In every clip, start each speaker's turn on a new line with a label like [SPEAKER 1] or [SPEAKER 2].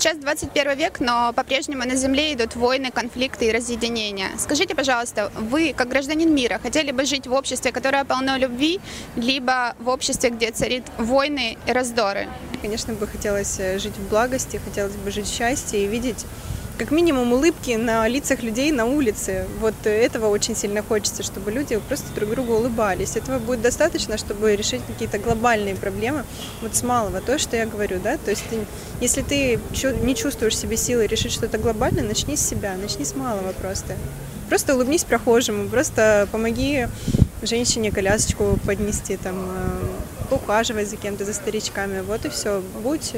[SPEAKER 1] Сейчас 21 век, но по-прежнему на Земле идут войны, конфликты и разъединения. Скажите, пожалуйста, вы, как гражданин мира, хотели бы жить в обществе, которое полно любви, либо в обществе, где царит войны и раздоры?
[SPEAKER 2] Конечно, бы хотелось э, жить в благости, хотелось бы жить в счастье и видеть как минимум улыбки на лицах людей на улице. Вот этого очень сильно хочется, чтобы люди просто друг другу улыбались. Этого будет достаточно, чтобы решить какие-то глобальные проблемы. Вот с малого, то, что я говорю, да, то есть ты, если ты не чувствуешь себе силы решить что-то глобальное, начни с себя, начни с малого просто. Просто улыбнись прохожему, просто помоги женщине колясочку поднести, там, э, ухаживать за кем-то, за старичками. Вот и все. Будь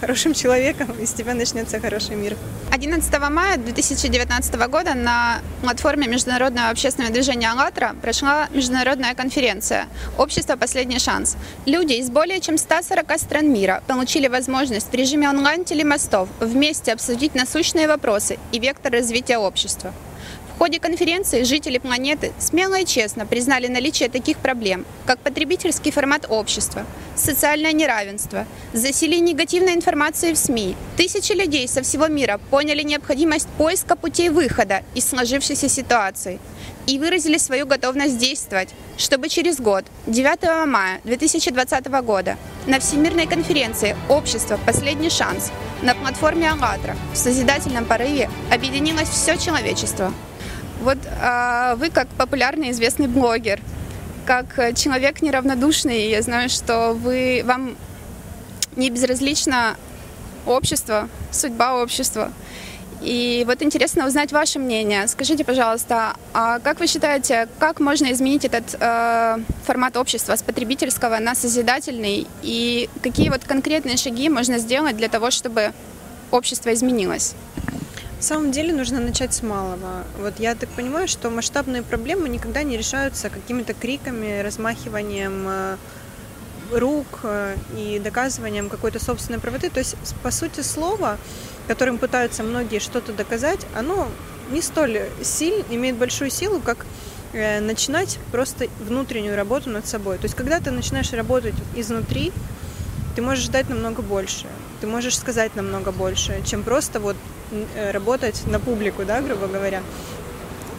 [SPEAKER 2] хорошим человеком, и с тебя начнется хороший мир.
[SPEAKER 1] 11 мая 2019 года на платформе Международного общественного движения «АЛЛАТРА» прошла международная конференция «Общество. Последний шанс». Люди из более чем 140 стран мира получили возможность в режиме онлайн-телемостов вместе обсудить насущные вопросы и вектор развития общества ходе конференции жители планеты смело и честно признали наличие таких проблем, как потребительский формат общества, социальное неравенство, засилие негативной информации в СМИ. Тысячи людей со всего мира поняли необходимость поиска путей выхода из сложившейся ситуации и выразили свою готовность действовать, чтобы через год, 9 мая 2020 года, на Всемирной конференции «Общество. Последний шанс» на платформе «АЛЛАТРА» в созидательном порыве объединилось все человечество – вот а, вы как популярный известный блогер, как человек неравнодушный, я знаю, что вы вам не безразлично общество, судьба общества. И вот интересно узнать ваше мнение. Скажите, пожалуйста, а как вы считаете, как можно изменить этот э, формат общества с потребительского на созидательный? И какие вот конкретные шаги можно сделать для того, чтобы общество изменилось?
[SPEAKER 2] На самом деле нужно начать с малого. Вот я так понимаю, что масштабные проблемы никогда не решаются какими-то криками, размахиванием э, рук э, и доказыванием какой-то собственной правоты. То есть, по сути, слово, которым пытаются многие что-то доказать, оно не столь сильно, имеет большую силу, как э, начинать просто внутреннюю работу над собой. То есть, когда ты начинаешь работать изнутри, ты можешь дать намного больше, ты можешь сказать намного больше, чем просто вот Э, работать на публику, да, грубо говоря.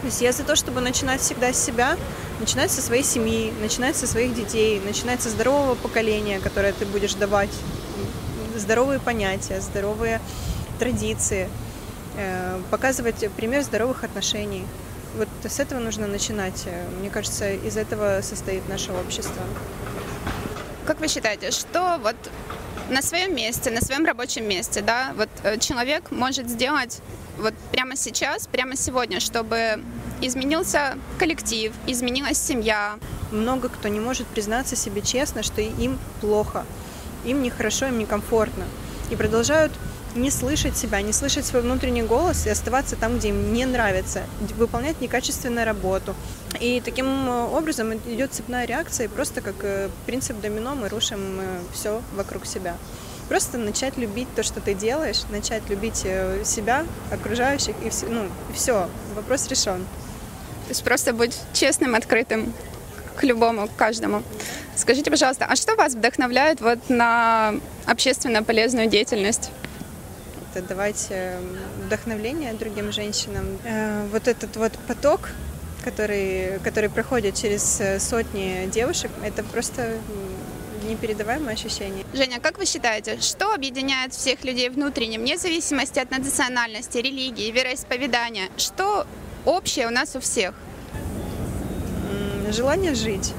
[SPEAKER 2] То есть я за то, чтобы начинать всегда с себя, начинать со своей семьи, начинать со своих детей, начинать со здорового поколения, которое ты будешь давать, здоровые понятия, здоровые традиции, э, показывать пример здоровых отношений. Вот с этого нужно начинать. Мне кажется, из этого состоит наше общество.
[SPEAKER 1] Как вы считаете, что вот на своем месте, на своем рабочем месте, да, вот э, человек может сделать вот прямо сейчас, прямо сегодня, чтобы изменился коллектив, изменилась семья.
[SPEAKER 2] Много кто не может признаться себе честно, что им плохо, им нехорошо, им некомфортно. И продолжают не слышать себя, не слышать свой внутренний голос и оставаться там, где им не нравится, выполнять некачественную работу. И таким э, образом идет цепная реакция, просто как э, принцип домино мы рушим э, все вокруг себя. Просто начать любить то, что ты делаешь, начать любить себя, окружающих, и все, ну, все, вопрос решен.
[SPEAKER 1] То есть просто быть честным, открытым к любому, к каждому. Скажите, пожалуйста, а что вас вдохновляет вот на общественно полезную деятельность?
[SPEAKER 2] Это давать э, вдохновление другим женщинам. Э, вот этот вот поток, который, который проходит через э, сотни девушек, это просто непередаваемое ощущение.
[SPEAKER 1] Женя, как вы считаете, что объединяет всех людей внутренне, вне зависимости от национальности, религии, вероисповедания? Что общее у нас у всех?
[SPEAKER 2] Желание жить.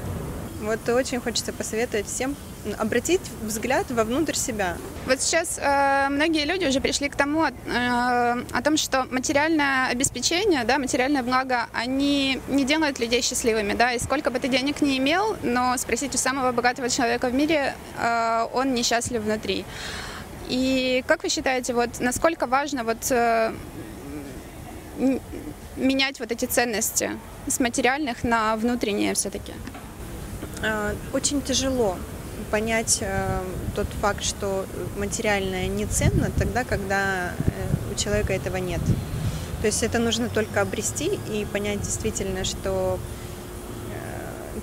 [SPEAKER 2] Вот очень хочется посоветовать всем обратить взгляд вовнутрь себя.
[SPEAKER 1] Вот сейчас э, многие люди уже пришли к тому, э, о том, что материальное обеспечение, да, материальное благо, они не делают людей счастливыми, да, и сколько бы ты денег не имел, но спросить у самого богатого человека в мире, э, он несчастлив внутри. И как вы считаете, вот насколько важно вот э, менять вот эти ценности с материальных на внутренние все-таки?
[SPEAKER 2] Э, очень тяжело понять э, тот факт, что материальное не ценно тогда, когда э, у человека этого нет. То есть это нужно только обрести и понять действительно, что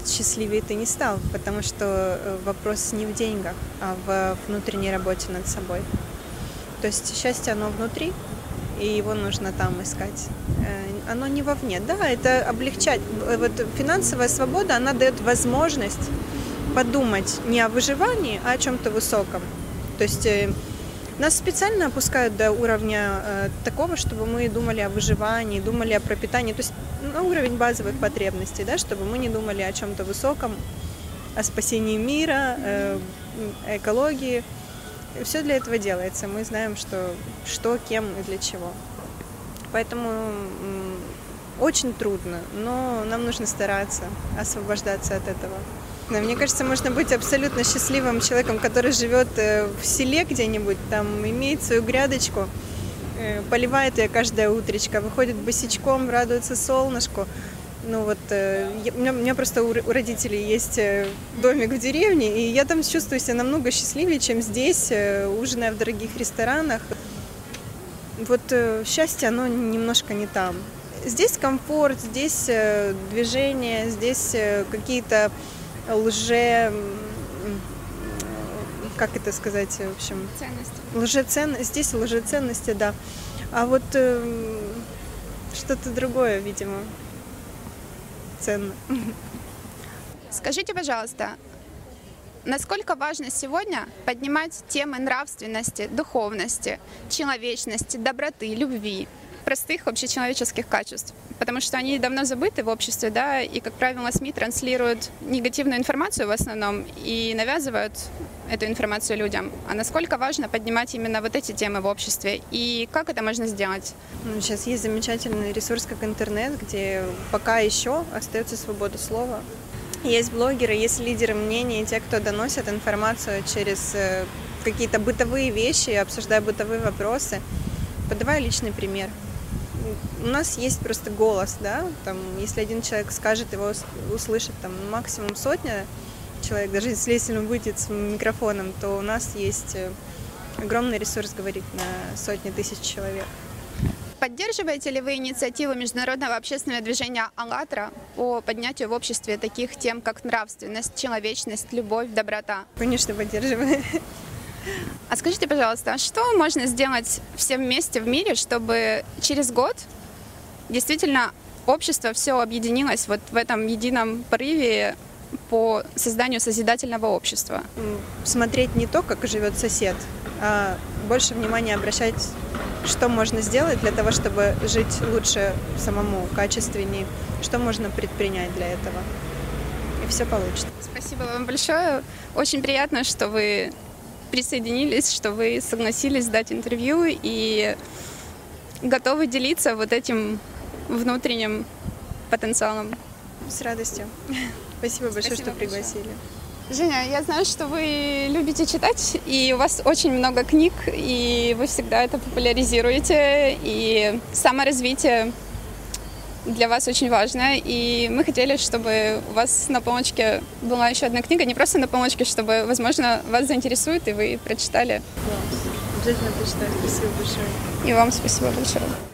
[SPEAKER 2] счастливее ты не стал, потому что вопрос не в деньгах, а в внутренней работе над собой. То есть счастье, оно внутри, и его нужно там искать. Э, оно не вовне. Да, это облегчать. Вот финансовая свобода, она дает возможность подумать не о выживании, а о чем-то высоком. То есть э, нас специально опускают до уровня э, такого, чтобы мы думали о выживании, думали о пропитании, то есть на уровень базовых потребностей, да, чтобы мы не думали о чем-то высоком, о спасении мира, э, экологии. Все для этого делается. Мы знаем, что, что, кем и для чего. Поэтому очень трудно, но нам нужно стараться освобождаться от этого. Мне кажется, можно быть абсолютно счастливым человеком, который живет э, в селе где-нибудь, там имеет свою грядочку, э, поливает ее каждое утречко, выходит босичком, радуется солнышку. Ну вот, э, я, у, меня, у меня просто у, у родителей есть домик в деревне, и я там чувствую себя намного счастливее, чем здесь, ужиная в дорогих ресторанах. Вот счастье, оно немножко не там. Здесь комфорт, здесь движение, здесь какие-то лже... Как это сказать, в общем?
[SPEAKER 1] Ценности.
[SPEAKER 2] Лжецен... Здесь лжеценности, да. А вот э, что-то другое, видимо, ценно.
[SPEAKER 1] Скажите, пожалуйста, насколько важно сегодня поднимать темы нравственности, духовности, человечности, доброты, любви? Простых общечеловеческих качеств, потому что они давно забыты в обществе, да, и, как правило, СМИ транслируют негативную информацию в основном и навязывают эту информацию людям. А насколько важно поднимать именно вот эти темы в обществе и как это можно сделать?
[SPEAKER 2] Ну, сейчас есть замечательный ресурс, как интернет, где пока еще остается свобода слова. Есть блогеры, есть лидеры мнений, те, кто доносят информацию через э, какие-то бытовые вещи, обсуждая бытовые вопросы, подавая личный пример у нас есть просто голос, да, там, если один человек скажет, его услышит там максимум сотня человек, даже если он выйдет с микрофоном, то у нас есть э, огромный ресурс говорить на сотни тысяч человек.
[SPEAKER 1] Поддерживаете ли вы инициативу международного общественного движения «АЛЛАТРА» по поднятию в обществе таких тем, как нравственность, человечность, любовь, доброта?
[SPEAKER 2] Конечно, поддерживаю.
[SPEAKER 1] А скажите, пожалуйста, а что можно сделать всем вместе в мире, чтобы через год действительно общество все объединилось вот в этом едином порыве по созданию созидательного общества?
[SPEAKER 2] Смотреть не то, как живет сосед, а больше внимания обращать, что можно сделать для того, чтобы жить лучше самому, качественнее, что можно предпринять для этого. И все получится.
[SPEAKER 1] Спасибо вам большое. Очень приятно, что вы присоединились, что вы согласились дать интервью и готовы делиться вот этим внутренним потенциалом.
[SPEAKER 2] С радостью. Спасибо большое, Спасибо что пригласили.
[SPEAKER 1] Женя, я знаю, что вы любите читать, и у вас очень много книг, и вы всегда это популяризируете, и саморазвитие для вас очень важно, и мы хотели, чтобы у вас на полочке была еще одна книга, не просто на полочке, чтобы, возможно, вас заинтересует, и вы прочитали.
[SPEAKER 2] Класс. Обязательно прочитаю. Спасибо большое.
[SPEAKER 1] И вам спасибо большое.